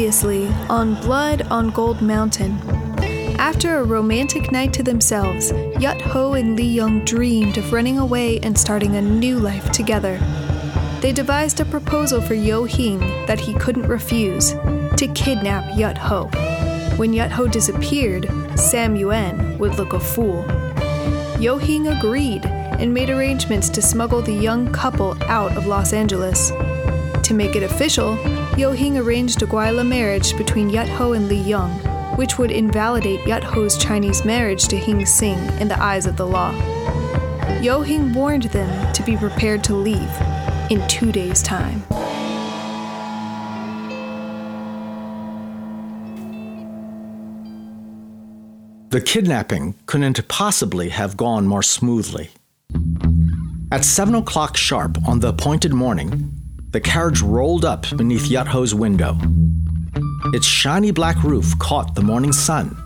Previously on Blood on Gold Mountain. After a romantic night to themselves, Yut Ho and Li Young dreamed of running away and starting a new life together. They devised a proposal for Yo Hing that he couldn't refuse to kidnap Yut Ho. When Yut Ho disappeared, Sam Yuen would look a fool. Yo Hing agreed and made arrangements to smuggle the young couple out of Los Angeles. To make it official, Yo Hing arranged a gweila marriage between Yut Ho and Li Young, which would invalidate Yut Ho's Chinese marriage to Hing Sing in the eyes of the law. Yo Hing warned them to be prepared to leave in two days' time. The kidnapping couldn't possibly have gone more smoothly. At 7 o'clock sharp on the appointed morning, the carriage rolled up beneath Yut Ho's window. Its shiny black roof caught the morning sun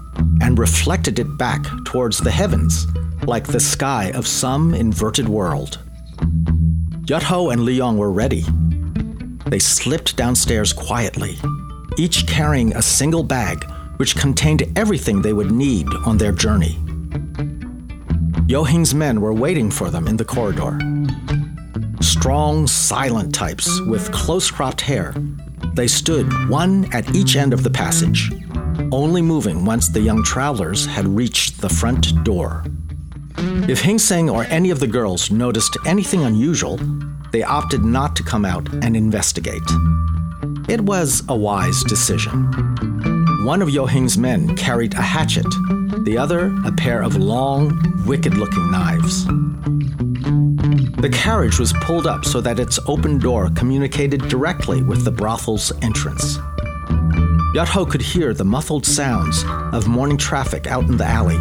and reflected it back towards the heavens like the sky of some inverted world. Yut Ho and Li Yong were ready. They slipped downstairs quietly, each carrying a single bag which contained everything they would need on their journey. Yo Hing's men were waiting for them in the corridor. Strong, silent types with close cropped hair, they stood one at each end of the passage, only moving once the young travelers had reached the front door. If Hing Sing or any of the girls noticed anything unusual, they opted not to come out and investigate. It was a wise decision. One of Yo Hing's men carried a hatchet, the other a pair of long, wicked looking knives. The carriage was pulled up so that its open door communicated directly with the brothel's entrance. Yut Ho could hear the muffled sounds of morning traffic out in the alley,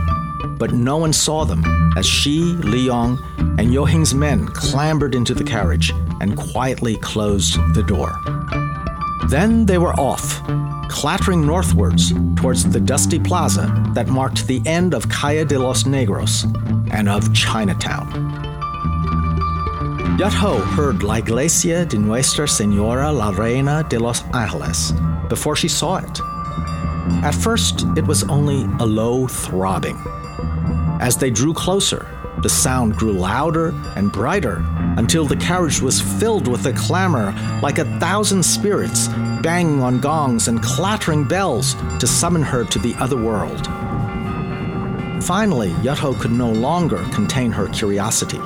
but no one saw them as she, Li Yong, and Yo Hing's men clambered into the carriage and quietly closed the door. Then they were off, clattering northwards towards the dusty plaza that marked the end of Calle de los Negros and of Chinatown. Yut Ho heard La Iglesia de Nuestra Senora la Reina de los Angeles before she saw it. At first, it was only a low throbbing. As they drew closer, the sound grew louder and brighter until the carriage was filled with a clamor like a thousand spirits banging on gongs and clattering bells to summon her to the other world. Finally, Yut Ho could no longer contain her curiosity.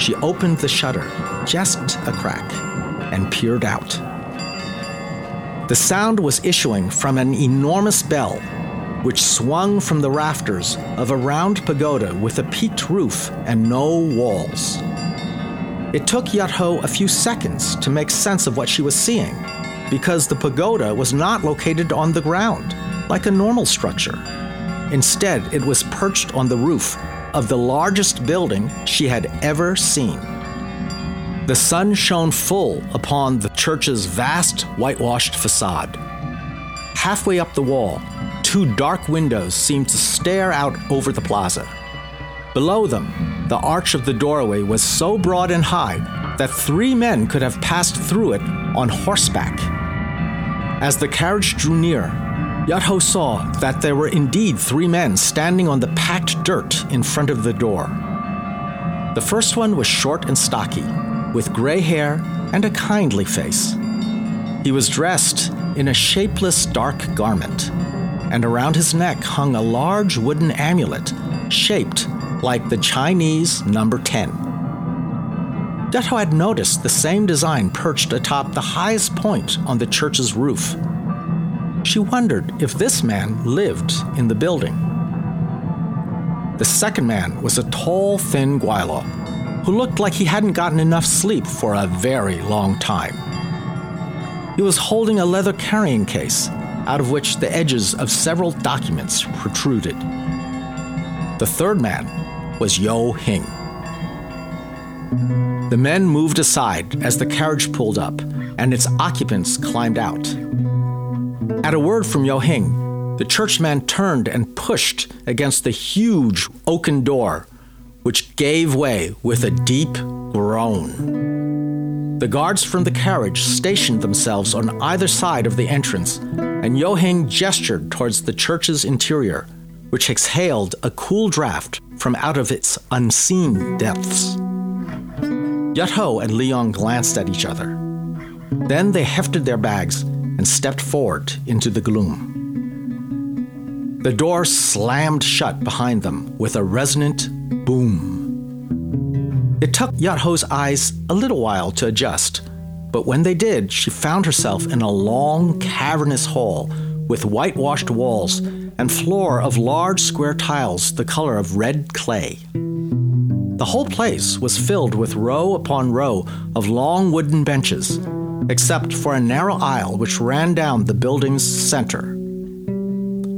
She opened the shutter, just a crack, and peered out. The sound was issuing from an enormous bell which swung from the rafters of a round pagoda with a peaked roof and no walls. It took Yut Ho a few seconds to make sense of what she was seeing, because the pagoda was not located on the ground, like a normal structure. Instead, it was perched on the roof of the largest building she had ever seen. The sun shone full upon the church's vast whitewashed facade. Halfway up the wall, two dark windows seemed to stare out over the plaza. Below them, the arch of the doorway was so broad and high that three men could have passed through it on horseback. As the carriage drew near, Yut Ho saw that there were indeed three men standing on the packed dirt in front of the door. The first one was short and stocky, with gray hair and a kindly face. He was dressed in a shapeless dark garment, and around his neck hung a large wooden amulet shaped like the Chinese number 10. Yut Ho had noticed the same design perched atop the highest point on the church's roof. She wondered if this man lived in the building. The second man was a tall, thin gweila who looked like he hadn't gotten enough sleep for a very long time. He was holding a leather carrying case, out of which the edges of several documents protruded. The third man was Yo Hing. The men moved aside as the carriage pulled up, and its occupants climbed out. At a word from Yo Hing, the churchman turned and pushed against the huge oaken door, which gave way with a deep groan. The guards from the carriage stationed themselves on either side of the entrance, and Yo Hing gestured towards the church's interior, which exhaled a cool draft from out of its unseen depths. Yut Ho and Leon glanced at each other. Then they hefted their bags and stepped forward into the gloom. The door slammed shut behind them with a resonant boom. It took Yut Ho's eyes a little while to adjust, but when they did, she found herself in a long, cavernous hall with whitewashed walls and floor of large square tiles the color of red clay. The whole place was filled with row upon row of long wooden benches, except for a narrow aisle which ran down the building's center.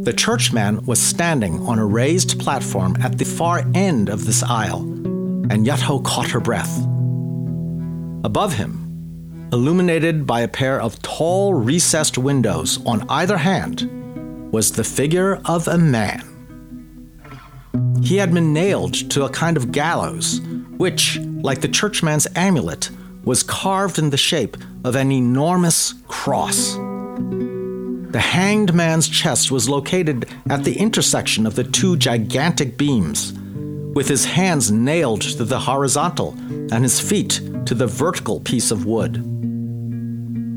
The churchman was standing on a raised platform at the far end of this aisle, and Yut Ho caught her breath. Above him, illuminated by a pair of tall, recessed windows on either hand, was the figure of a man. He had been nailed to a kind of gallows, which, like the churchman's amulet, was carved in the shape of an enormous cross. The hanged man's chest was located at the intersection of the two gigantic beams, with his hands nailed to the horizontal and his feet to the vertical piece of wood.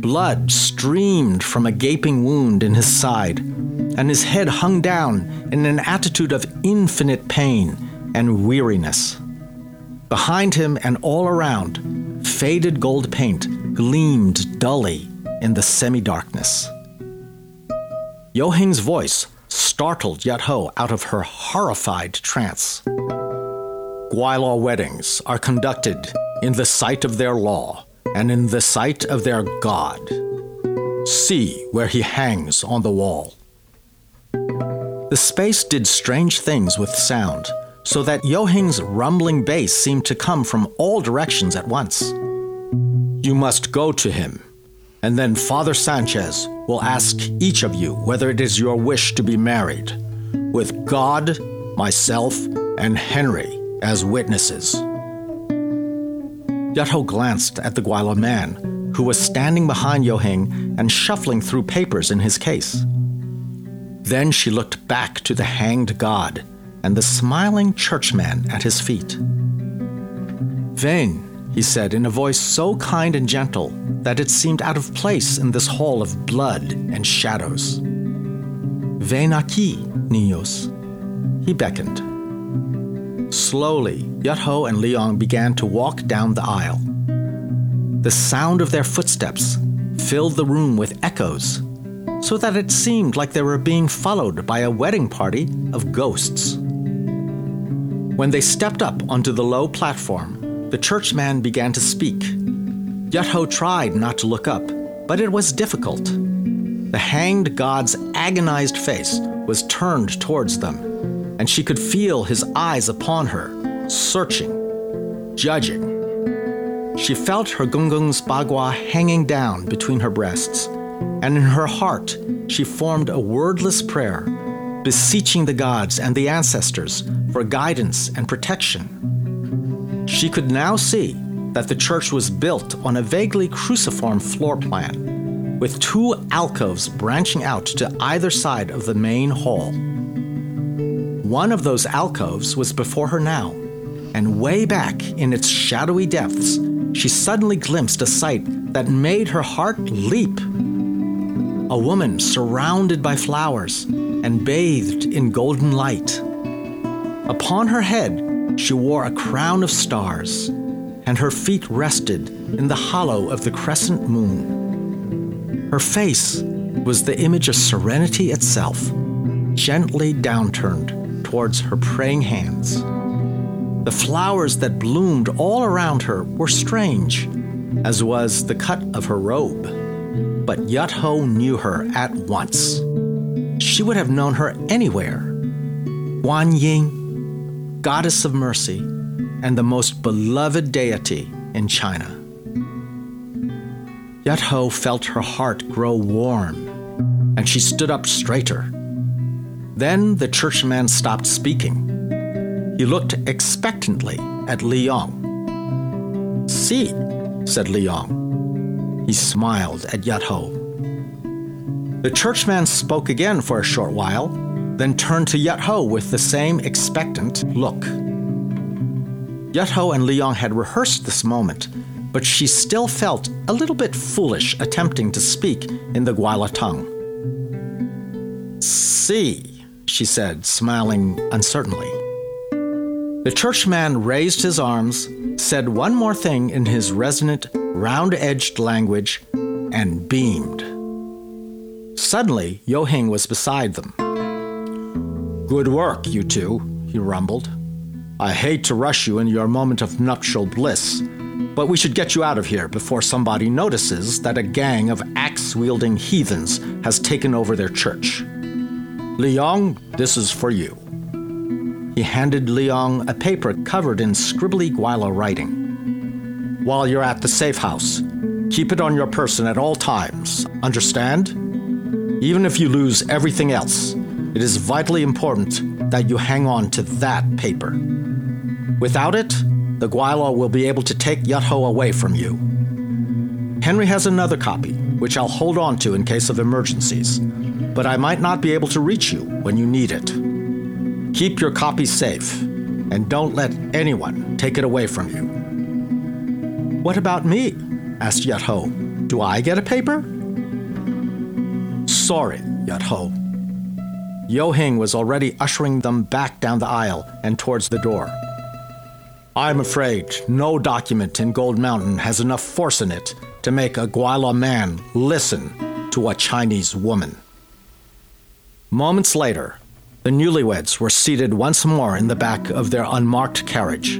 Blood streamed from a gaping wound in his side, and his head hung down in an attitude of infinite pain and weariness. Behind him and all around, faded gold paint gleamed dully in the semi darkness. Yo Hing's voice startled Yut Ho out of her horrified trance. Gweilo weddings are conducted in the sight of their law and in the sight of their God. See where he hangs on the wall. The space did strange things with sound, so that Yo Hing's rumbling bass seemed to come from all directions at once. You must go to him, and then Father Sanchez will ask each of you whether it is your wish to be married, with God, myself, and Henry as witnesses. Yut Ho glanced at the Gweilo man, who was standing behind Yoheng and shuffling through papers in his case. Then she looked back to the hanged god and the smiling churchman at his feet. Vain, he said in a voice so kind and gentle that it seemed out of place in this hall of blood and shadows. Ven aquí, niños. He beckoned. Slowly, Yut Ho and Liyong began to walk down the aisle. The sound of their footsteps filled the room with echoes, so that it seemed like they were being followed by a wedding party of ghosts. When they stepped up onto the low platform, the churchman began to speak. Yut Ho tried not to look up, but it was difficult. The hanged god's agonized face was turned towards them, and she could feel his eyes upon her, searching, judging. She felt her gungung's bagua hanging down between her breasts, and in her heart she formed a wordless prayer, beseeching the gods and the ancestors for guidance and protection. She could now see that the church was built on a vaguely cruciform floor plan, with two alcoves branching out to either side of the main hall. One of those alcoves was before her now, and way back in its shadowy depths, she suddenly glimpsed a sight that made her heart leap. A woman surrounded by flowers and bathed in golden light. Upon her head she wore a crown of stars, and her feet rested in the hollow of the crescent moon. Her face was the image of serenity itself, gently downturned towards her praying hands. The flowers that bloomed all around her were strange, as was the cut of her robe. But Yut Ho knew her at once. She would have known her anywhere. Guan Yin goddess of mercy and the most beloved deity in China. Yat Ho felt her heart grow warm, and she stood up straighter. Then the churchman stopped speaking. He looked expectantly at Li Yong. See, said Liang. He smiled at Yat Ho. The churchman spoke again for a short while, then turned to Yat Ho with the same expectant look. Yat Ho and Liang had rehearsed this moment, but she still felt a little bit foolish attempting to speak in the Gwaila tongue. See, she said, smiling uncertainly. The churchman raised his arms, said one more thing in his resonant, round edged language, and beamed. Suddenly, Yo Hing was beside them. Good work, you two, he rumbled. I hate to rush you in your moment of nuptial bliss, but we should get you out of here before somebody notices that a gang of axe wielding heathens has taken over their church. Liang, this is for you. He handed Liang a paper covered in scribbly Gwaila writing. While you're at the safe house, keep it on your person at all times. Understand? Even if you lose everything else, it is vitally important that you hang on to that paper. Without it, the Gwaila will be able to take Yat Ho away from you. Henry has another copy, which I'll hold on to in case of emergencies, but I might not be able to reach you when you need it. Keep your copy safe, and don't let anyone take it away from you. What about me? asked Yat Ho. Do I get a paper? Sorry, Yat Ho. Yo Hing was already ushering them back down the aisle and towards the door. I'm afraid no document in Gold Mountain has enough force in it to make a Gwaila man listen to a Chinese woman. Moments later, the newlyweds were seated once more in the back of their unmarked carriage.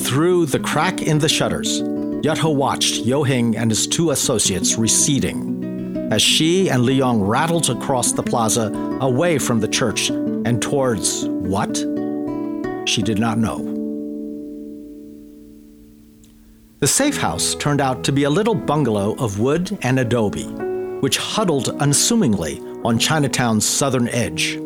Through the crack in the shutters, Yat Ho watched Yo Hing and his two associates receding as she and Liang rattled across the plaza away from the church and towards what? She did not know. The safe house turned out to be a little bungalow of wood and adobe, which huddled unassumingly on Chinatown's southern edge.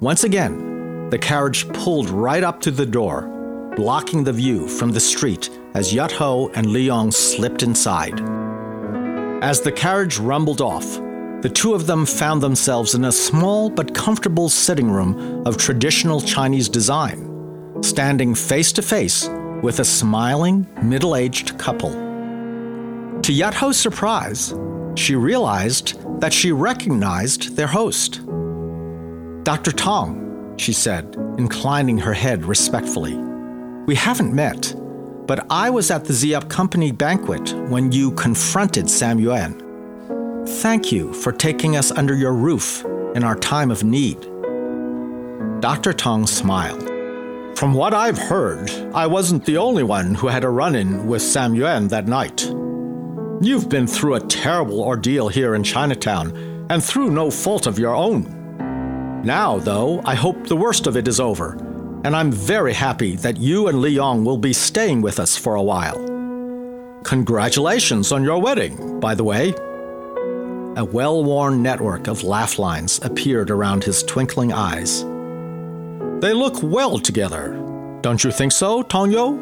Once again, the carriage pulled right up to the door, blocking the view from the street as Yat Ho and Liang slipped inside. As the carriage rumbled off, the two of them found themselves in a small but comfortable sitting room of traditional Chinese design, standing face to face with a smiling, middle aged couple. To Yat Ho's surprise, she realized that she recognized their host. Dr. Tong, she said, inclining her head respectfully. We haven't met, but I was at the Sze Yup Company banquet when you confronted Sam Yuen. Thank you for taking us under your roof in our time of need. Dr. Tong smiled. From what I've heard, I wasn't the only one who had a run in with Sam Yuen that night. You've been through a terrible ordeal here in Chinatown, and through no fault of your own. Now, though, I hope the worst of it is over, and I'm very happy that you and Liang will be staying with us for a while. Congratulations on your wedding, by the way. A well worn network of laugh lines appeared around his twinkling eyes. They look well together. Don't you think so, Tongyo?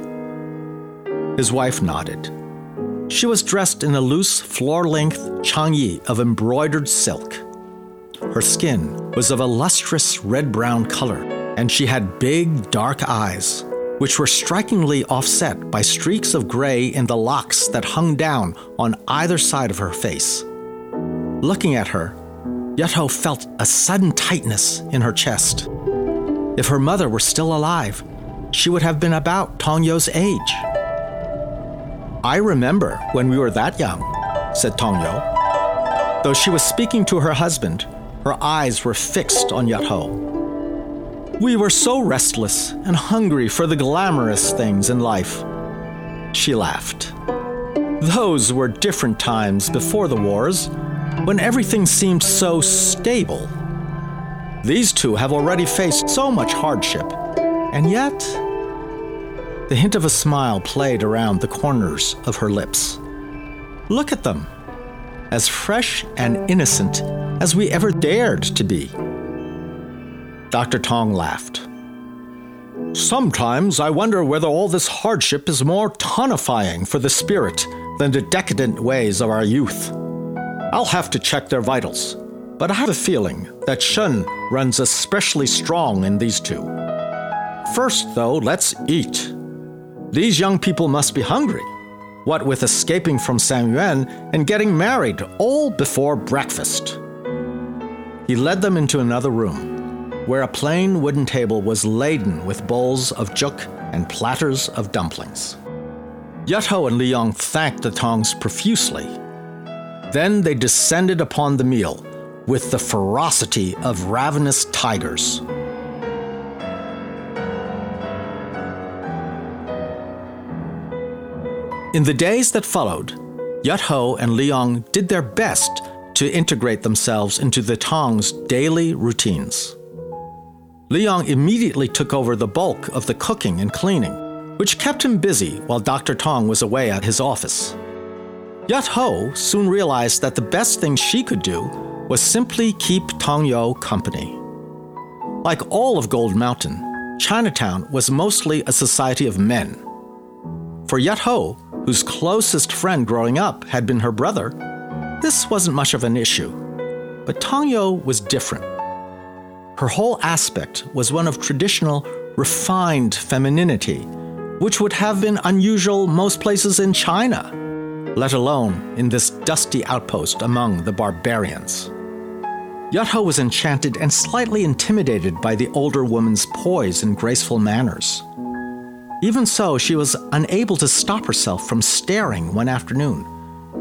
His wife nodded. She was dressed in a loose floor length changyi of embroidered silk. Her skin was of a lustrous red brown color, and she had big, dark eyes, which were strikingly offset by streaks of gray in the locks that hung down on either side of her face. Looking at her, Yat Ho felt a sudden tightness in her chest. If her mother were still alive, she would have been about Tongyo's age. I remember when we were that young, said Tongyo. Though she was speaking to her husband, her eyes were fixed on Yat Ho. We were so restless and hungry for the glamorous things in life. She laughed. Those were different times before the wars, when everything seemed so stable. These two have already faced so much hardship, and yet. The hint of a smile played around the corners of her lips. Look at them, as fresh and innocent as we ever dared to be. Dr. Tong laughed. Sometimes I wonder whether all this hardship is more tonifying for the spirit than the decadent ways of our youth. I'll have to check their vitals, but I have a feeling that Shun runs especially strong in these two. First, though, let's eat. These young people must be hungry. What with escaping from Sam Yuen and getting married all before breakfast. He led them into another room, where a plain wooden table was laden with bowls of juk and platters of dumplings. Yut Ho and Liang thanked the Tongs profusely. Then they descended upon the meal with the ferocity of ravenous tigers. In the days that followed, Yut Ho and Liang did their best to integrate themselves into the Tong's daily routines. Liyang immediately took over the bulk of the cooking and cleaning, which kept him busy while Dr. Tong was away at his office. Yat Ho soon realized that the best thing she could do was simply keep Tong Yo company. Like all of Gold Mountain, Chinatown was mostly a society of men. For Yat Ho, whose closest friend growing up had been her brother, this wasn't much of an issue. But Tongyo was different. Her whole aspect was one of traditional, refined femininity, which would have been unusual most places in China, let alone in this dusty outpost among the barbarians. Yut Ho was enchanted and slightly intimidated by the older woman's poise and graceful manners. Even so, she was unable to stop herself from staring one afternoon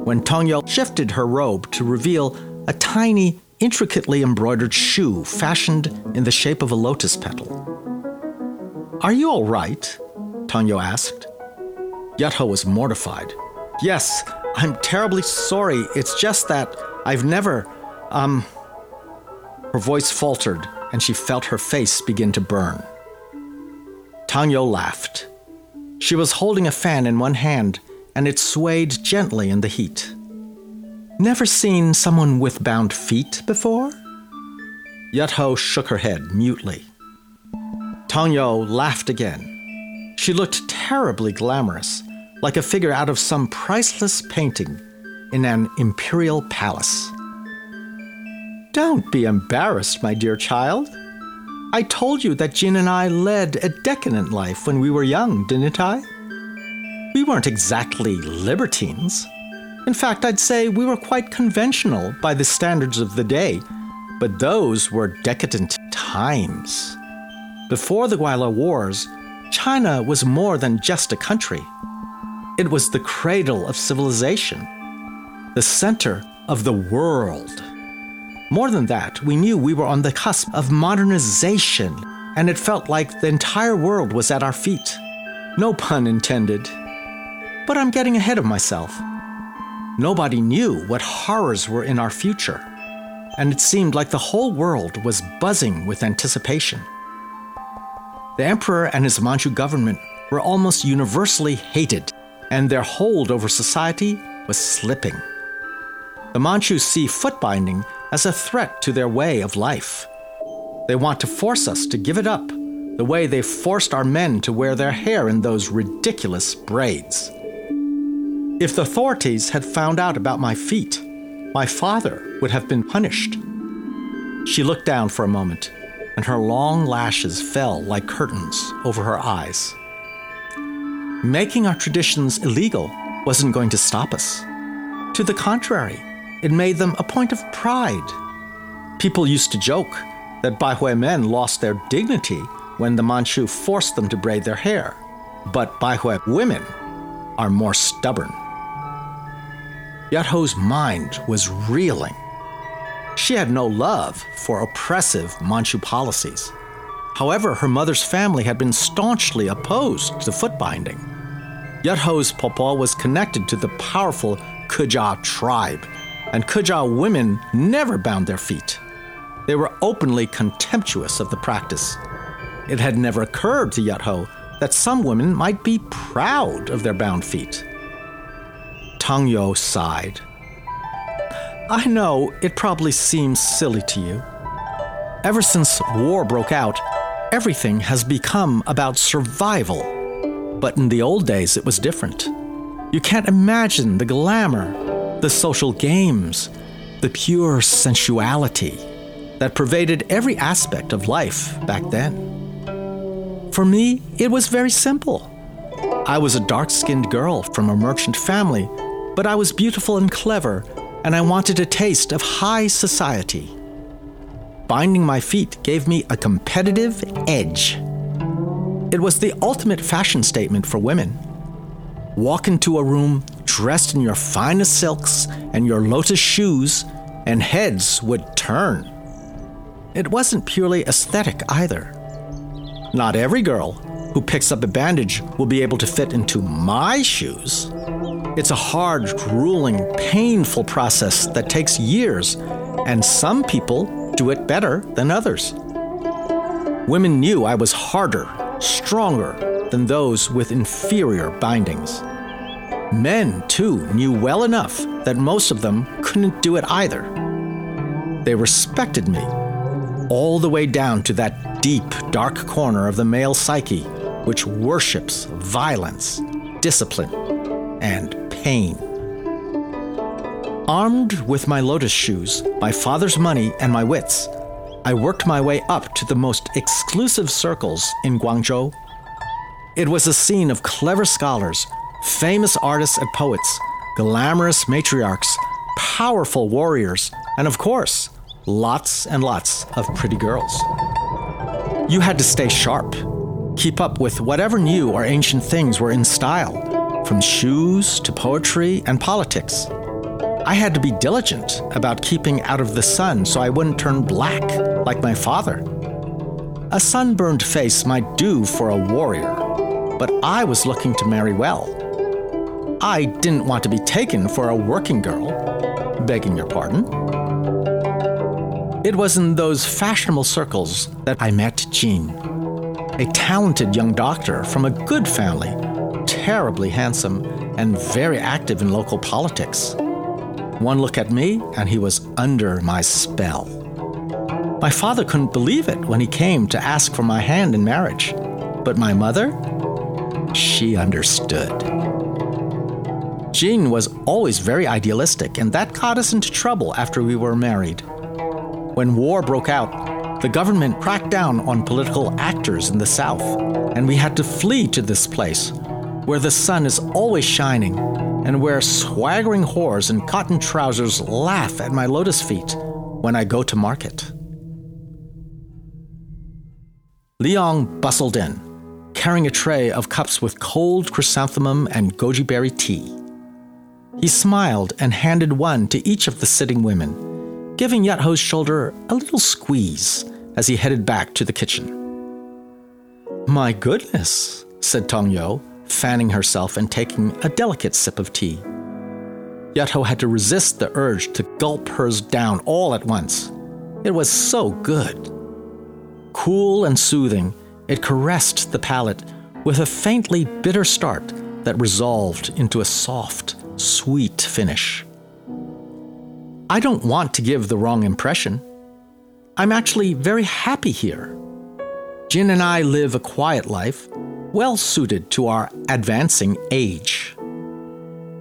when Tongyo shifted her robe to reveal a tiny, intricately embroidered shoe fashioned in the shape of a lotus petal. Are you all right? Tongyo asked. Yut Ho was mortified. Yes, I'm terribly sorry. It's just that I've never, um. Her voice faltered, and she felt her face begin to burn. Tongyo laughed. She was holding a fan in one hand, and it swayed gently in the heat. Never seen someone with bound feet before? Yut Ho shook her head mutely. Tongyo laughed again. She looked terribly glamorous, like a figure out of some priceless painting in an imperial palace. Don't be embarrassed, my dear child. I told you that Jin and I led a decadent life when we were young, didn't I? We weren't exactly libertines. In fact, I'd say we were quite conventional by the standards of the day, but those were decadent times. Before the Guerrilla Wars, China was more than just a country. It was the cradle of civilization, the center of the world. More than that, we knew we were on the cusp of modernization, and it felt like the entire world was at our feet. No pun intended. But I'm getting ahead of myself. Nobody knew what horrors were in our future, and it seemed like the whole world was buzzing with anticipation. The emperor and his Manchu government were almost universally hated, and their hold over society was slipping. The Manchus see foot binding as a threat to their way of life. They want to force us to give it up, the way they forced our men to wear their hair in those ridiculous braids. If the authorities had found out about my feet, my father would have been punished. She looked down for a moment, and her long lashes fell like curtains over her eyes. Making our traditions illegal wasn't going to stop us. To the contrary, it made them a point of pride. People used to joke that Baihui men lost their dignity when the Manchu forced them to braid their hair, but Baihui women are more stubborn. Yut Ho's mind was reeling. She had no love for oppressive Manchu policies. However, her mother's family had been staunchly opposed to foot binding. Yut Ho's papa was connected to the powerful Kuja tribe and Kuja women never bound their feet. They were openly contemptuous of the practice. It had never occurred to Yut Ho that some women might be proud of their bound feet. Tongyo sighed. I know it probably seems silly to you. Ever since war broke out, everything has become about survival. But in the old days, it was different. You can't imagine the glamour, the social games, the pure sensuality that pervaded every aspect of life back then. For me, it was very simple. I was a dark skinned girl from a merchant family, but I was beautiful and clever, and I wanted a taste of high society. Binding my feet gave me a competitive edge. It was the ultimate fashion statement for women. Walk into a room dressed in your finest silks and your lotus shoes, and heads would turn. It wasn't purely aesthetic either. Not every girl who picks up a bandage will be able to fit into my shoes. It's a hard, grueling, painful process that takes years, and some people do it better than others. Women knew I was harder, stronger than those with inferior bindings. Men, too, knew well enough that most of them couldn't do it either. They respected me all the way down to that deep, dark corner of the male psyche which worships violence, discipline, pain. Armed with my lotus shoes, my father's money, and my wits, I worked my way up to the most exclusive circles in Guangzhou. It was a scene of clever scholars, famous artists and poets, glamorous matriarchs, powerful warriors, and of course, lots and lots of pretty girls. You had to stay sharp, keep up with whatever new or ancient things were in style, from shoes to poetry and politics. I had to be diligent about keeping out of the sun so I wouldn't turn black like my father. A sunburned face might do for a warrior, but I was looking to marry well. I didn't want to be taken for a working girl, begging your pardon. It was in those fashionable circles that I met Jean, a talented young doctor from a good family, terribly handsome, and very active in local politics. One look at me, and he was under my spell. My father couldn't believe it when he came to ask for my hand in marriage, but my mother, she understood. Jean was always very idealistic, and that got us into trouble after we were married. When war broke out, the government cracked down on political actors in the South, and we had to flee to this place, where the sun is always shining, and where swaggering whores in cotton trousers laugh at my lotus feet when I go to market. Liang bustled in, carrying a tray of cups with cold chrysanthemum and goji berry tea. He smiled and handed one to each of the sitting women giving Yat Ho's shoulder a little squeeze as he headed back to the kitchen. My goodness, said Tong Yo, fanning herself and taking a delicate sip of tea. Yat had to resist the urge to gulp hers down all at once. It was so good. Cool and soothing, it caressed the palate with a faintly bitter start that resolved into a soft, sweet finish. I don't want to give the wrong impression. I'm actually very happy here. Jin and I live a quiet life, well suited to our advancing age.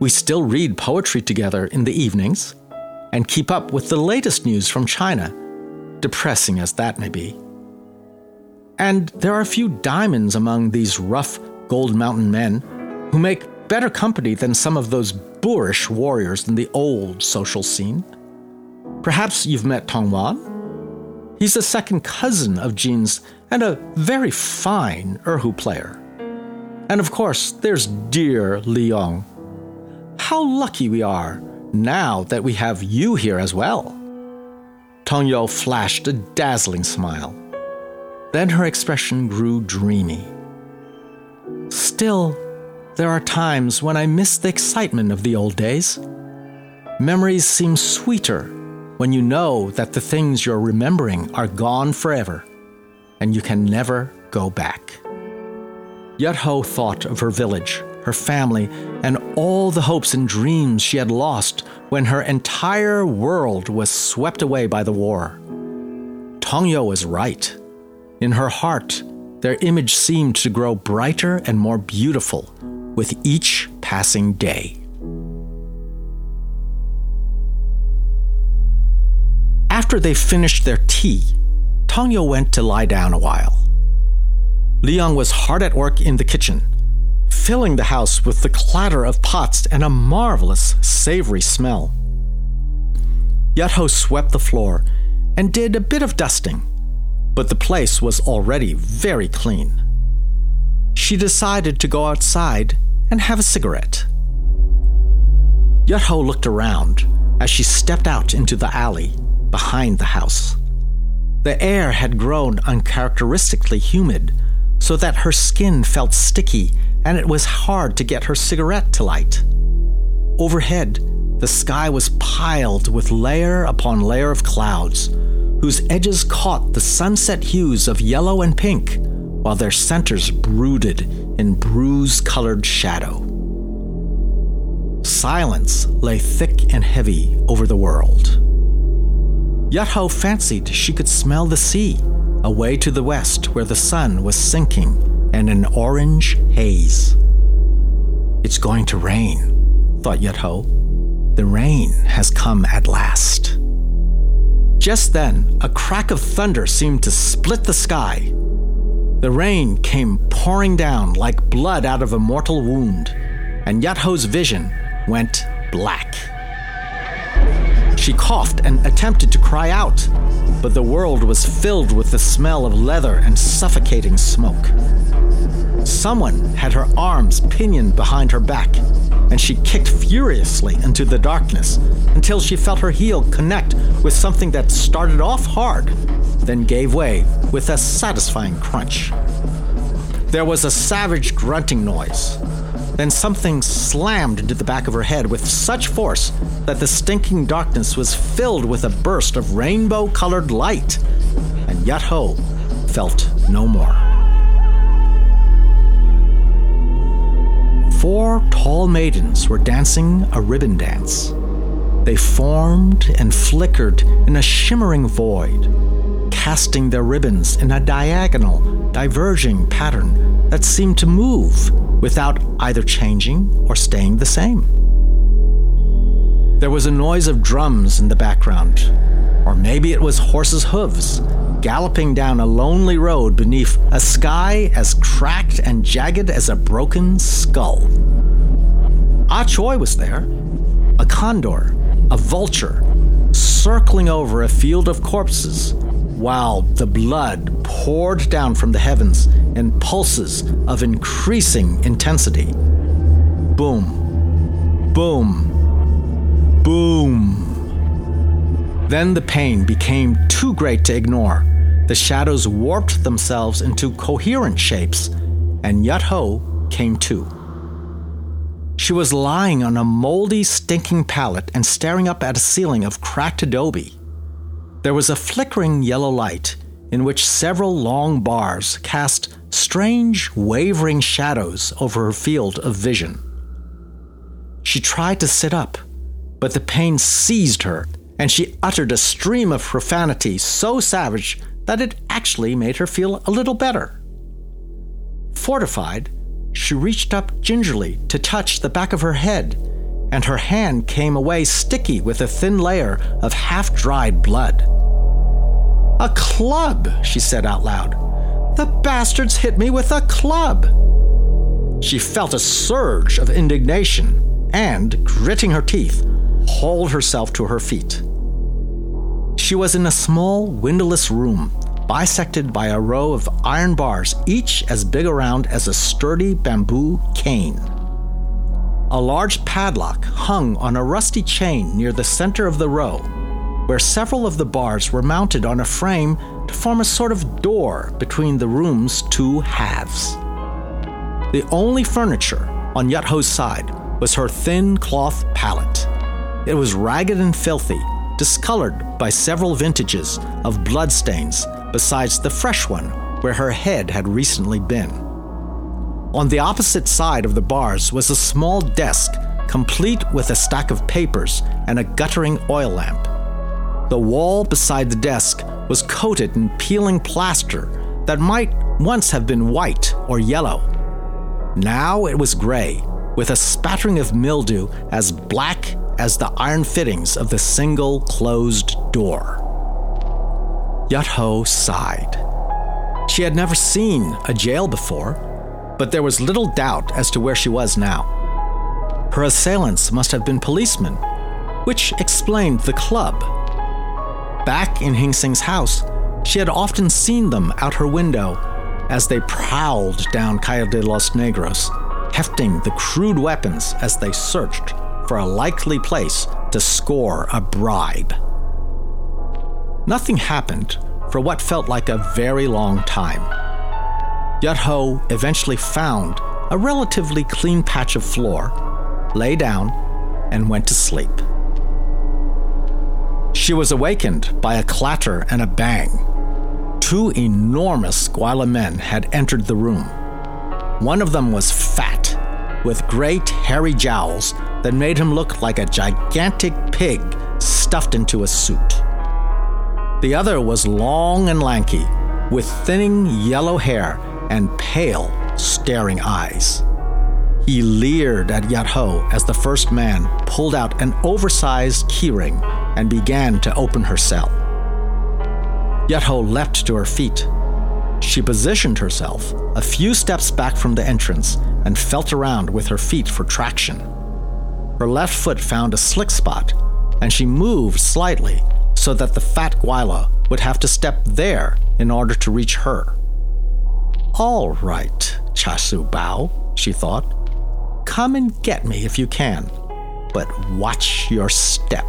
We still read poetry together in the evenings and keep up with the latest news from China, depressing as that may be. And there are a few diamonds among these rough Gold Mountain men who make better company than some of those boorish warriors in the old social scene. Perhaps you've met Tong Wan? He's a second cousin of Jin's and a very fine erhu player. And of course, there's dear Li Yong. How lucky we are now that we have you here as well. Tong Yo flashed a dazzling smile. Then her expression grew dreamy. Still, there are times when I miss the excitement of the old days. Memories seem sweeter when you know that the things you're remembering are gone forever and you can never go back. Yut Ho thought of her village, her family, and all the hopes and dreams she had lost when her entire world was swept away by the war. Tongyo was right. In her heart, their image seemed to grow brighter and more beautiful with each passing day. After they finished their tea, Tongyo went to lie down a while. Liyang was hard at work in the kitchen, filling the house with the clatter of pots and a marvelous savory smell. Yut Ho swept the floor and did a bit of dusting, but the place was already very clean. She decided to go outside and have a cigarette. Yut Ho looked around as she stepped out into the alley behind the house. The air had grown uncharacteristically humid, so that her skin felt sticky and it was hard to get her cigarette to light. Overhead, the sky was piled with layer upon layer of clouds, whose edges caught the sunset hues of yellow and pink, while their centers brooded in bruise colored shadow. Silence lay thick and heavy over the world. Yut Ho fancied she could smell the sea away to the west where the sun was sinking in an orange haze. It's going to rain, thought Yut Ho. The rain has come at last. Just then, a crack of thunder seemed to split the sky. The rain came pouring down like blood out of a mortal wound, and Yut Ho's vision went black. She coughed and attempted to cry out, but the world was filled with the smell of leather and suffocating smoke. Someone had her arms pinioned behind her back, and she kicked furiously into the darkness until she felt her heel connect with something that started off hard, then gave way with a satisfying crunch. There was a savage grunting noise, then something slammed into the back of her head with such force that the stinking darkness was filled with a burst of rainbow colored light, and Yut Ho felt no more. Four tall maidens were dancing a ribbon dance. They formed and flickered in a shimmering void, casting their ribbons in a diagonal, diverging pattern that seemed to move without either changing or staying the same. There was a noise of drums in the background, or maybe it was horses' hooves galloping down a lonely road beneath a sky as cracked and jagged as a broken skull. Ah Choi was there, a condor, a vulture, circling over a field of corpses while the blood poured down from the heavens in pulses of increasing intensity. Boom, boom, boom. Then the pain became too great to ignore. The shadows warped themselves into coherent shapes, and Yut Ho came to. She was lying on a moldy, stinking pallet and staring up at a ceiling of cracked adobe. There was a flickering yellow light in which several long bars cast strange, wavering shadows over her field of vision. She tried to sit up, but the pain seized her, and she uttered a stream of profanity so savage that it actually made her feel a little better. Fortified, she reached up gingerly to touch the back of her head and her hand came away sticky with a thin layer of half dried blood. A club, she said out loud. The bastards hit me with a club. She felt a surge of indignation and, gritting her teeth, hauled herself to her feet. She was in a small, windowless room, bisected by a row of iron bars, each as big around as a sturdy bamboo cane. A large padlock hung on a rusty chain near the center of the row, where several of the bars were mounted on a frame to form a sort of door between the room's two halves. The only furniture on Yut Ho's side was her thin cloth pallet. It was ragged and filthy, discolored by several vintages of bloodstains, besides the fresh one where her head had recently been. On the opposite side of the bars was a small desk, complete with a stack of papers and a guttering oil lamp. The wall beside the desk was coated in peeling plaster that might once have been white or yellow. Now it was gray, with a spattering of mildew as black as the iron fittings of the single closed door. Yut Ho sighed. She had never seen a jail before, but there was little doubt as to where she was now. Her assailants must have been policemen, which explained the club. Back in Hing Sing's house, she had often seen them out her window as they prowled down Calle de los Negros, hefting the crude weapons as they searched for a likely place to score a bribe. Nothing happened for what felt like a very long time. Yut Ho eventually found a relatively clean patch of floor, lay down, and went to sleep. She was awakened by a clatter and a bang. Two enormous Gweilo men had entered the room. One of them was fat, with great hairy jowls that made him look like a gigantic pig stuffed into a suit. The other was long and lanky, with thinning yellow hair and pale, staring eyes. He leered at Yut Ho as the first man pulled out an oversized keyring and began to open her cell. Yut Ho leapt to her feet. She positioned herself a few steps back from the entrance and felt around with her feet for traction. Her left foot found a slick spot, and she moved slightly so that the fat Gweilo would have to step there in order to reach her. All right, Chasu Bao, she thought. Come and get me if you can, but watch your step.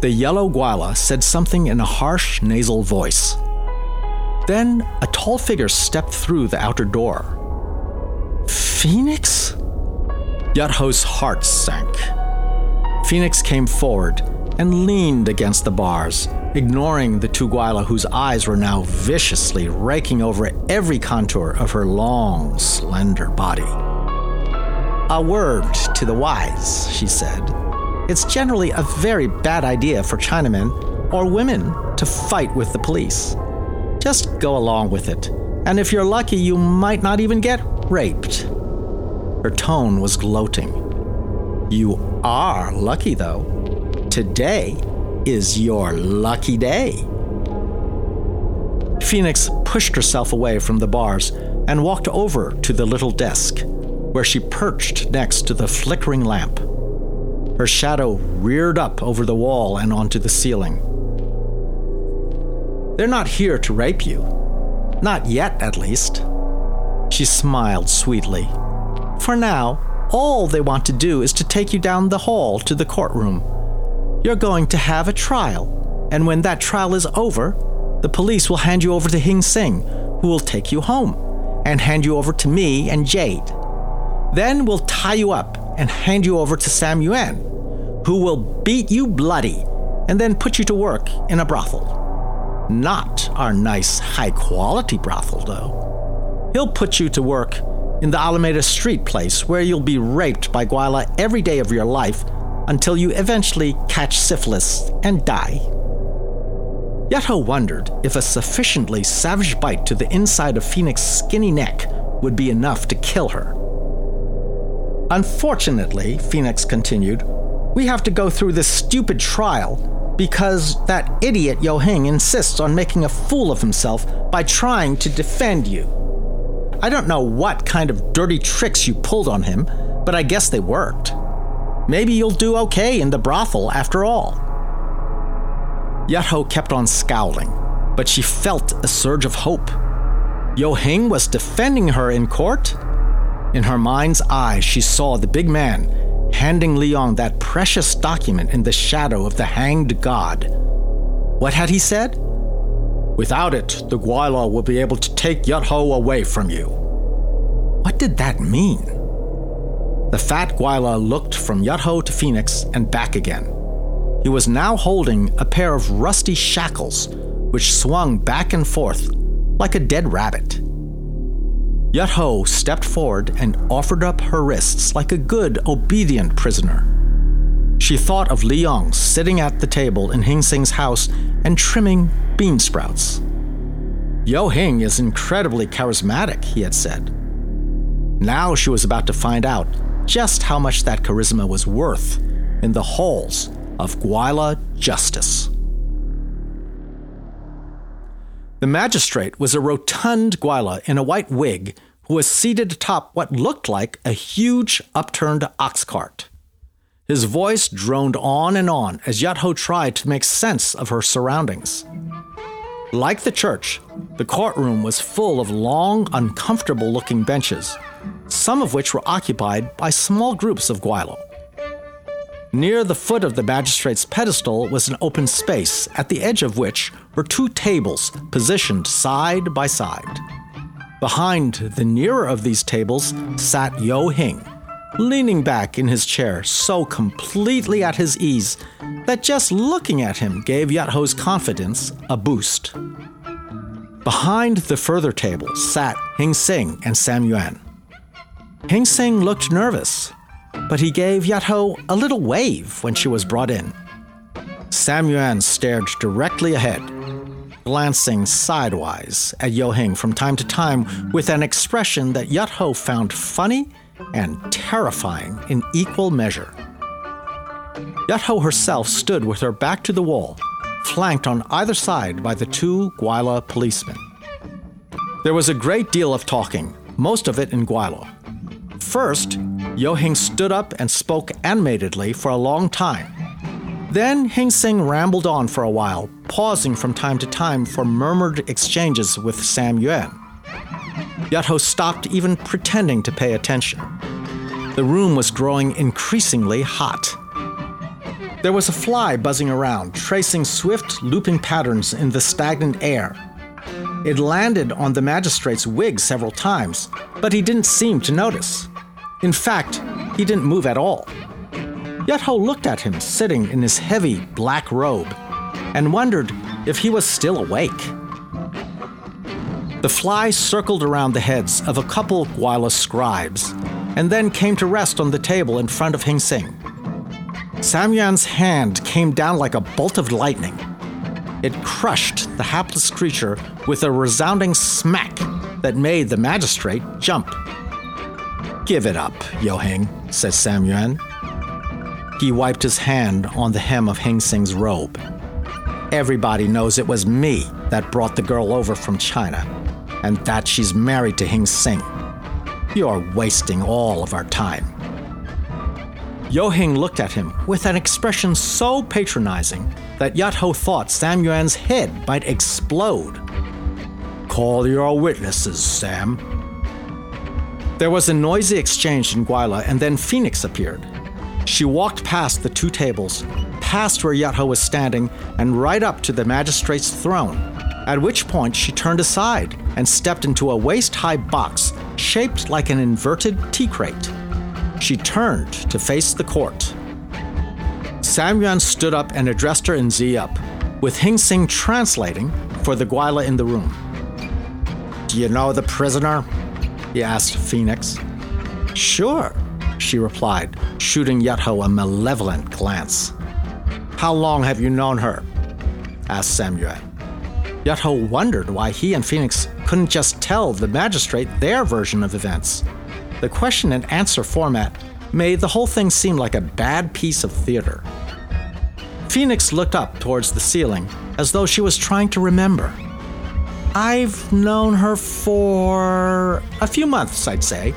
The yellow Gweilo said something in a harsh nasal voice. Then a tall figure stepped through the outer door. Phoenix? Yut Ho's heart sank. Phoenix came forward and leaned against the bars, ignoring the Gweilo whose eyes were now viciously raking over every contour of her long, slender body. A word to the wise, she said. It's generally a very bad idea for Chinamen or women to fight with the police. Just go along with it, and if you're lucky, you might not even get raped. Her tone was gloating. You are lucky, though. Today is your lucky day. Phoenix pushed herself away from the bars and walked over to the little desk, where she perched next to the flickering lamp. Her shadow reared up over the wall and onto the ceiling. They're not here to rape you. Not yet, at least. She smiled sweetly. For now, all they want to do is to take you down the hall to the courtroom you're going to have a trial. And when that trial is over, the police will hand you over to Hing Sing, who will take you home and hand you over to me and Jade. Then we'll tie you up and hand you over to Sam Yuen, who will beat you bloody and then put you to work in a brothel. Not our nice, high quality brothel, though. He'll put you to work in the Alameda Street place where you'll be raped by Gweilo every day of your life until you eventually catch syphilis and die. Yut Ho wondered if a sufficiently savage bite to the inside of Phoenix's skinny neck would be enough to kill her. Unfortunately, Phoenix continued, we have to go through this stupid trial because that idiot Yo Hing insists on making a fool of himself by trying to defend you. I don't know what kind of dirty tricks you pulled on him, but I guess they worked. Maybe you'll do okay in the brothel after all. Yut Ho kept on scowling, but she felt a surge of hope. Yo Hing was defending her in court? In her mind's eye, she saw the big man handing Li Yong that precious document in the shadow of the hanged god. What had he said? Without it, the Gweilo will be able to take Yut Ho away from you. What did that mean? The fat Gweilo looked from Yut Ho to Phoenix and back again. He was now holding a pair of rusty shackles, which swung back and forth like a dead rabbit. Yut Ho stepped forward and offered up her wrists like a good, obedient prisoner. She thought of Li Yong sitting at the table in Hing Sing's house and trimming bean sprouts. Yo Hing is incredibly charismatic, he had said. Now she was about to find out just how much that charisma was worth in the halls of Gweila Justice. The magistrate was a rotund Gweila in a white wig who was seated atop what looked like a huge upturned ox cart. His voice droned on and on as Yut Ho tried to make sense of her surroundings. Like the church, the courtroom was full of long, uncomfortable looking benches, some of which were occupied by small groups of Gweilo. Near the foot of the magistrate's pedestal was an open space, at the edge of which were two tables positioned side by side. Behind the nearer of these tables sat Yo Hing, leaning back in his chair so completely at his ease that just looking at him gave Yut Ho's confidence a boost. Behind the further table sat Hing Sing and Sam Yuen. Hing Sing looked nervous, but he gave Yut Ho a little wave when she was brought in. Sam Yuen stared directly ahead, glancing sidewise at Yo Hing from time to time with an expression that Yut Ho found funny and terrifying in equal measure. Yut Ho herself stood with her back to the wall, flanked on either side by the two Gweila policemen. There was a great deal of talking, most of it in Gweilo. First, Yo Hing stood up and spoke animatedly for a long time. Then Hing Sing rambled on for a while, pausing from time to time for murmured exchanges with Sam Yuen. Yatho stopped even pretending to pay attention. The room was growing increasingly hot. There was a fly buzzing around, tracing swift, looping patterns in the stagnant air. It landed on the magistrate's wig several times, but he didn't seem to notice. In fact, he didn't move at all. Yut Ho looked at him sitting in his heavy black robe and wondered if he was still awake. The fly circled around the heads of a couple Gweila scribes and then came to rest on the table in front of Hing Sing. Sam Yuen's hand came down like a bolt of lightning. It crushed the hapless creature with a resounding smack that made the magistrate jump. Give it up, Yo Hing, said Sam Yuen. He wiped his hand on the hem of Hing Sing's robe. Everybody knows it was me that brought the girl over from China, and that she's married to Hing Sing. You're wasting all of our time. Yo Hing looked at him with an expression so patronizing that Yut Ho thought Sam Yuen's head might explode. Call your witnesses, Sam, there was a noisy exchange in Gweila, and then Phoenix appeared. She walked past the two tables, past where Yut Ho was standing, and right up to the magistrate's throne, at which point she turned aside and stepped into a waist high box shaped like an inverted tea crate. She turned to face the court. Sam Yuen stood up and addressed her in Sze Yup, with Hing Sing translating for the Gweila in the room. Do you know the prisoner? He asked Phoenix. Sure, she replied, shooting Yut Ho a malevolent glance. How long have you known her? asked Samuel. Yut Ho wondered why he and Phoenix couldn't just tell the magistrate their version of events. The question and answer format made the whole thing seem like a bad piece of theater. Phoenix looked up towards the ceiling as though she was trying to remember. I've known her for a few months, I'd say.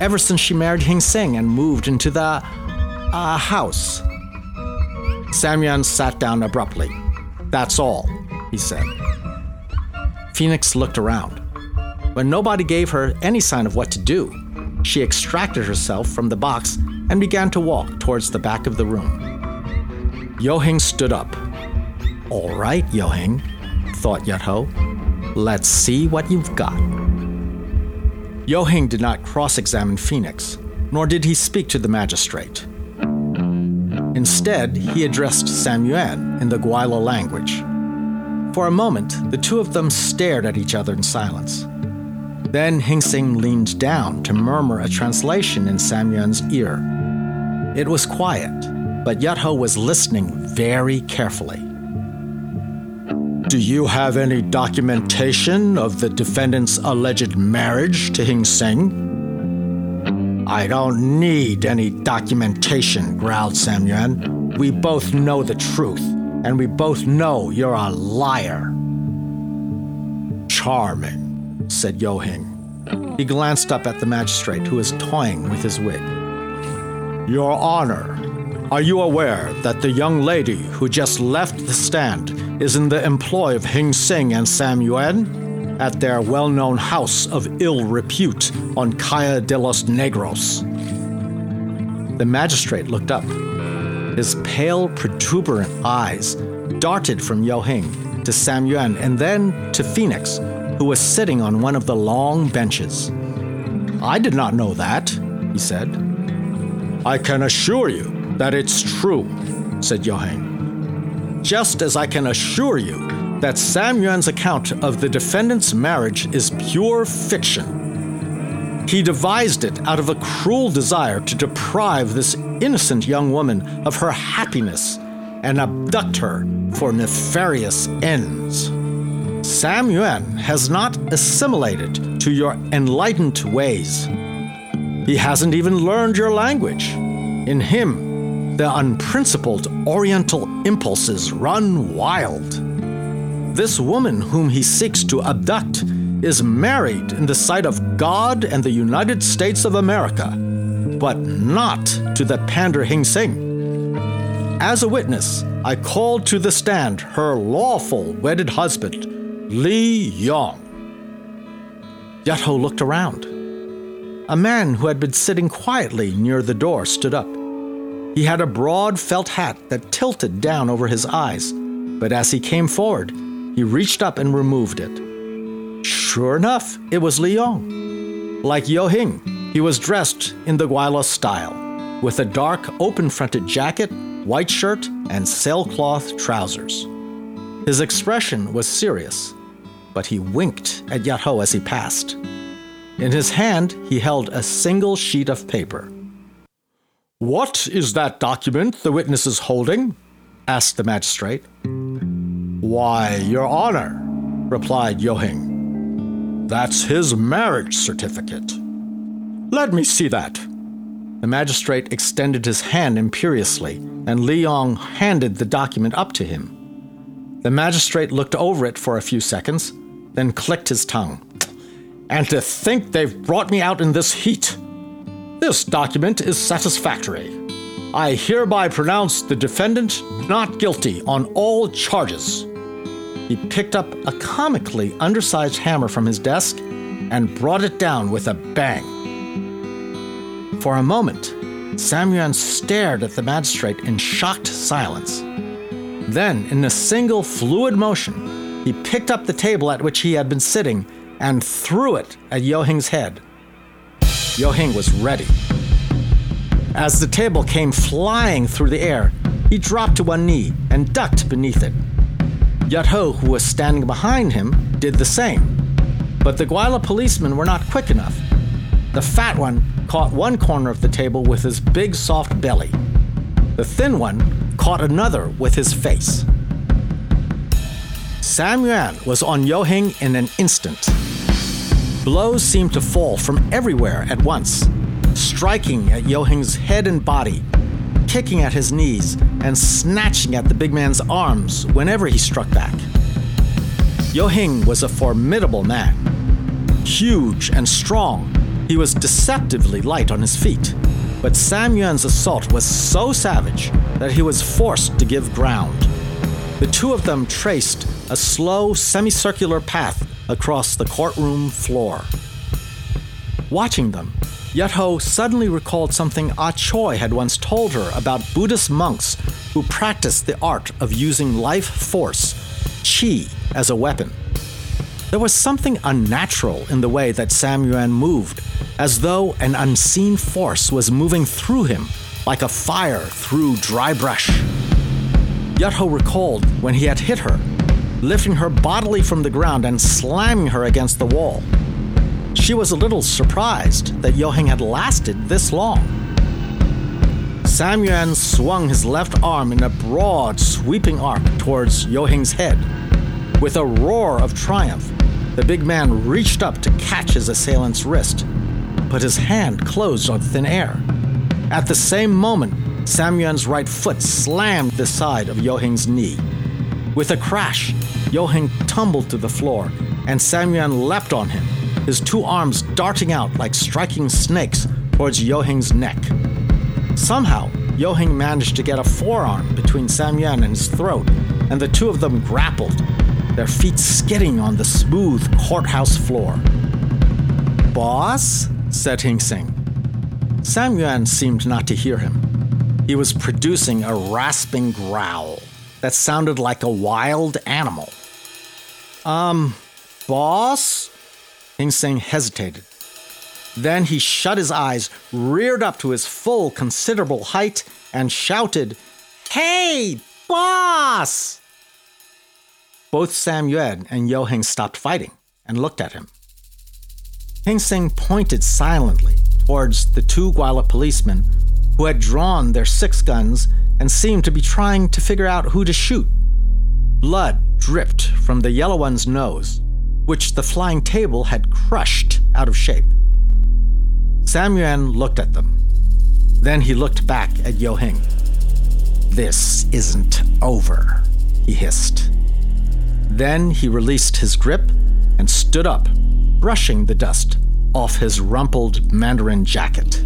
Ever since she married Hing Sing and moved into the uh, house. Sam Yuen sat down abruptly. That's all, he said. Phoenix looked around. When nobody gave her any sign of what to do, she extracted herself from the box and began to walk towards the back of the room. Yo Hing stood up. All right, Yo Hing, thought Yut Ho. Let's see what you've got. Yo Hing did not cross examine Phoenix, nor did he speak to the magistrate. Instead, he addressed Sam Yuen in the Gweila language. For a moment, the two of them stared at each other in silence. Then Hing Sing leaned down to murmur a translation in Sam Yuen's ear. It was quiet, but Yut Ho was listening very carefully. Do you have any documentation of the defendant's alleged marriage to Hing Sing? I don't need any documentation, growled Sam Yuen. We both know the truth, and we both know you're a liar. Charming, said Yo Hing. He glanced up at the magistrate who was toying with his wig. Your Honor, are you aware that the young lady who just left the stand is in the employ of Hing Sing and Sam Yuen at their well known house of ill repute on Calle de los Negros? The magistrate looked up. His pale, protuberant eyes darted from Yo Hing to Sam Yuen and then to Phoenix, who was sitting on one of the long benches. I did not know that, he said. I can assure you that it's true, said Yo Hing. Just as I can assure you that Sam Yuen's account of the defendant's marriage is pure fiction. He devised it out of a cruel desire to deprive this innocent young woman of her happiness and abduct her for nefarious ends. Sam Yuen has not assimilated to your enlightened ways. He hasn't even learned your language. In him, the unprincipled Oriental impulses run wild. This woman whom he seeks to abduct is married in the sight of God and the United States of America, but not to the Pander Hing Sing. As a witness, I called to the stand her lawful wedded husband, Li Yong. Yut Ho looked around. A man who had been sitting quietly near the door stood up. He had a broad felt hat that tilted down over his eyes, but as he came forward, he reached up and removed it. Sure enough, it was Li. Like Yo Hing, he was dressed in the Gweilo style, with a dark, open fronted jacket, white shirt, and sailcloth trousers. His expression was serious, but he winked at Yut Ho as he passed. In his hand, he held a single sheet of paper. What is that document the witness is holding? asked the magistrate. Why, Your Honor, replied Yo Hing. That's his marriage certificate. Let me see that. The magistrate extended his hand imperiously, and Li Yong handed the document up to him. The magistrate looked over it for a few seconds, then clicked his tongue. And to think they've brought me out in this heat! This document is satisfactory. I hereby pronounce the defendant not guilty on all charges. He picked up a comically undersized hammer from his desk and brought it down with a bang. For a moment, Sam Yuen stared at the magistrate in shocked silence. Then, in a single fluid motion, he picked up the table at which he had been sitting and threw it at Yo Hing's head. Yo Hing was ready. As the table came flying through the air, he dropped to one knee and ducked beneath it. Yut Ho, who was standing behind him, did the same. But the Gweilo policemen were not quick enough. The fat one caught one corner of the table with his big soft belly. The thin one caught another with his face. Sam Yuen was on Yo Hing in an instant. Blows seemed to fall from everywhere at once, striking at Yo Hing's head and body, kicking at his knees, and snatching at the big man's arms whenever he struck back. Yo Hing was a formidable man. Huge and strong, he was deceptively light on his feet. But Sam Yuen's assault was so savage that he was forced to give ground. The two of them traced a slow, semicircular path across the courtroom floor. Watching them, Yut Ho suddenly recalled something Ah Choi had once told her about Buddhist monks who practiced the art of using life force, chi, as a weapon. There was something unnatural in the way that Sam Yuen moved, as though an unseen force was moving through him, like a fire through dry brush. Yut Ho recalled when he had hit her lifting her bodily from the ground and slamming her against the wall. She was a little surprised that Yo Hing had lasted this long. Sam swung his left arm in a broad, sweeping arc towards Yo Hing's head. With a roar of triumph, the big man reached up to catch his assailant's wrist, but his hand closed on thin air. At the same moment, Sam right foot slammed the side of Yo Hing's knee. With a crash, Yo Hing tumbled to the floor, and Sam Yuen leapt on him, his two arms darting out like striking snakes towards Yo Hing's neck. Somehow, Yo Hing managed to get a forearm between Sam Yuen and his throat, and the two of them grappled, their feet skidding on the smooth courthouse floor. Boss? said Hing Sing. Sam seemed not to hear him. He was producing a rasping growl that sounded like a wild animal. Um, boss? Hing Sing hesitated. Then he shut his eyes, reared up to his full, considerable height, and shouted, Hey, boss! Both Sam Yuen and Yo Hing stopped fighting and looked at him. Hing Sing pointed silently towards the two Gweila policemen who had drawn their six guns and seemed to be trying to figure out who to shoot. Blood dripped from the yellow one's nose, which the flying table had crushed out of shape. Sam Yuen looked at them. Then he looked back at Yo Hing. This isn't over, he hissed. Then he released his grip and stood up, brushing the dust off his rumpled mandarin jacket.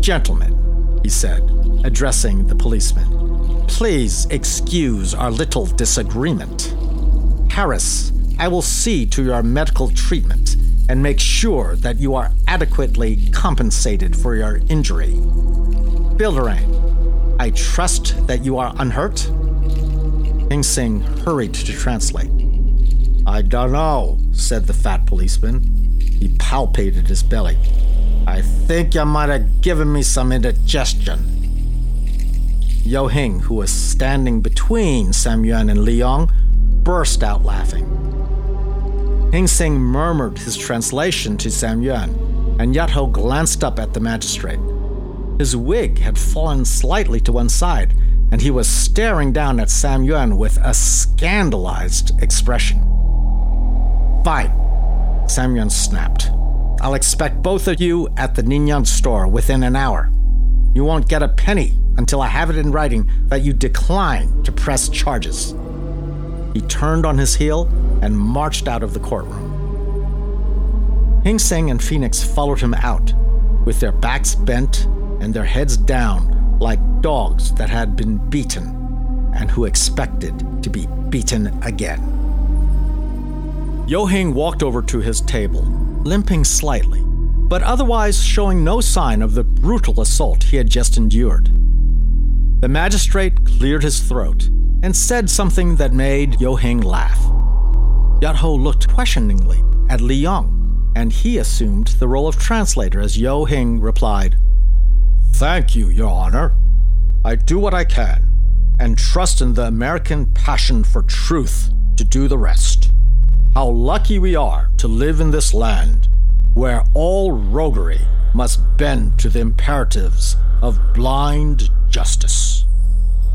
Gentlemen, he said, addressing the policeman, please excuse our little disagreement. Harris, I will see to your medical treatment and make sure that you are adequately compensated for your injury. Bilderain, I trust that you are unhurt? Hing Sing hurried to translate. I don't know, said the fat policeman. He palpated his belly. I think you might have given me some indigestion. Yo Hing, who was standing between Sam Yuen and Li Yong, burst out laughing. Hing Sing murmured his translation to Sam Yuen, and Yut Ho glanced up at the magistrate. His wig had fallen slightly to one side, and he was staring down at Sam Yuen with a scandalized expression. Fine, Sam Yuen snapped. I'll expect both of you at the Ningyan store within an hour. You won't get a penny until I have it in writing that you decline to press charges. He turned on his heel and marched out of the courtroom. Hing Sing and Phoenix followed him out, with their backs bent and their heads down like dogs that had been beaten and who expected to be beaten again. Yo Hing walked over to his table, limping slightly, but otherwise showing no sign of the brutal assault he had just endured. The magistrate cleared his throat and said something that made Yo Hing laugh. Yut Ho looked questioningly at Li Yong, and he assumed the role of translator as Yo Hing replied, Thank you, Your Honor. I do what I can, and trust in the American passion for truth to do the rest. How lucky we are to live in this land where all roguery must bend to the imperatives of blind justice.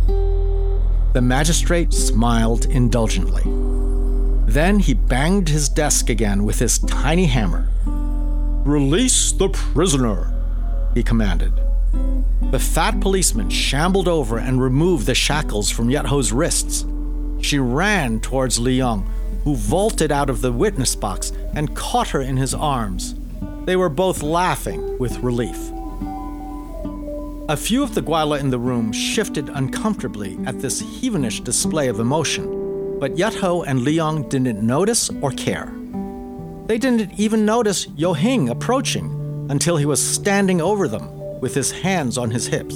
The magistrate smiled indulgently. Then he banged his desk again with his tiny hammer. Release the prisoner, he commanded. The fat policeman shambled over and removed the shackles from Yut Ho's wrists. She ran towards Li Yong, who vaulted out of the witness box and caught her in his arms. They were both laughing with relief. A few of the Gweila in the room shifted uncomfortably at this heathenish display of emotion but Yut Ho and Li Yong didn't notice or care. They didn't even notice Yo Hing approaching until he was standing over them with his hands on his hips.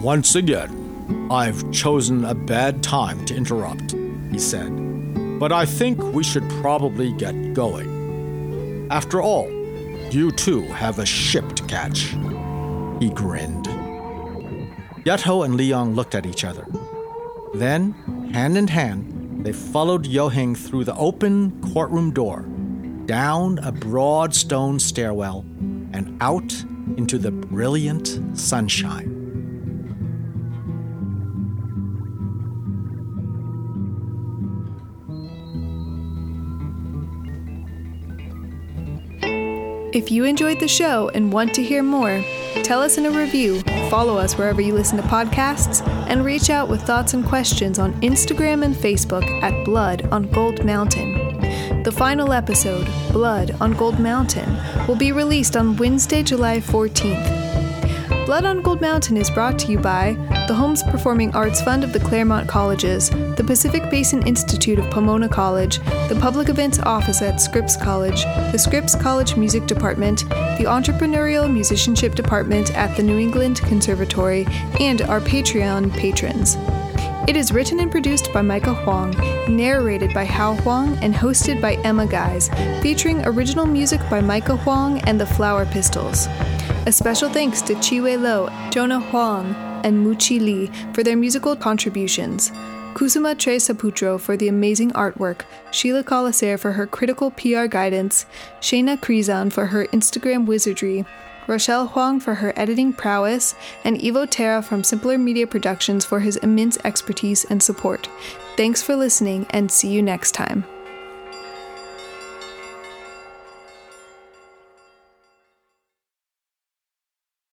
Once again, I've chosen a bad time to interrupt, he said, but I think we should probably get going. After all, you too have a ship to catch. He grinned. Yut Ho and Li Yong looked at each other. Then Hand in hand, they followed Yo Hing through the open courtroom door, down a broad stone stairwell, and out into the brilliant sunshine. If you enjoyed the show and want to hear more, tell us in a review, follow us wherever you listen to podcasts, and reach out with thoughts and questions on Instagram and Facebook at Blood on Gold Mountain. The final episode, Blood on Gold Mountain, will be released on Wednesday, July 14th. Blood on Gold Mountain is brought to you by the Holmes Performing Arts Fund of the Claremont Colleges, the Pacific Basin Institute of Pomona College, the Public Events Office at Scripps College, the Scripps College Music Department, the Entrepreneurial Musicianship Department at the New England Conservatory, and our Patreon patrons. It is written and produced by Micah Huang, narrated by Hao Huang, and hosted by Emma Guys, featuring original music by Micah Huang and the Flower Pistols. A special thanks to Chiwe Lo, Jonah Huang, and Muchi Lee for their musical contributions. Kusuma Tre Saputro for the amazing artwork, Sheila Colasaire for her critical PR guidance, Shayna Krizan for her Instagram wizardry, Rochelle Huang for her editing prowess, and Ivo Terra from Simpler Media Productions for his immense expertise and support. Thanks for listening, and see you next time.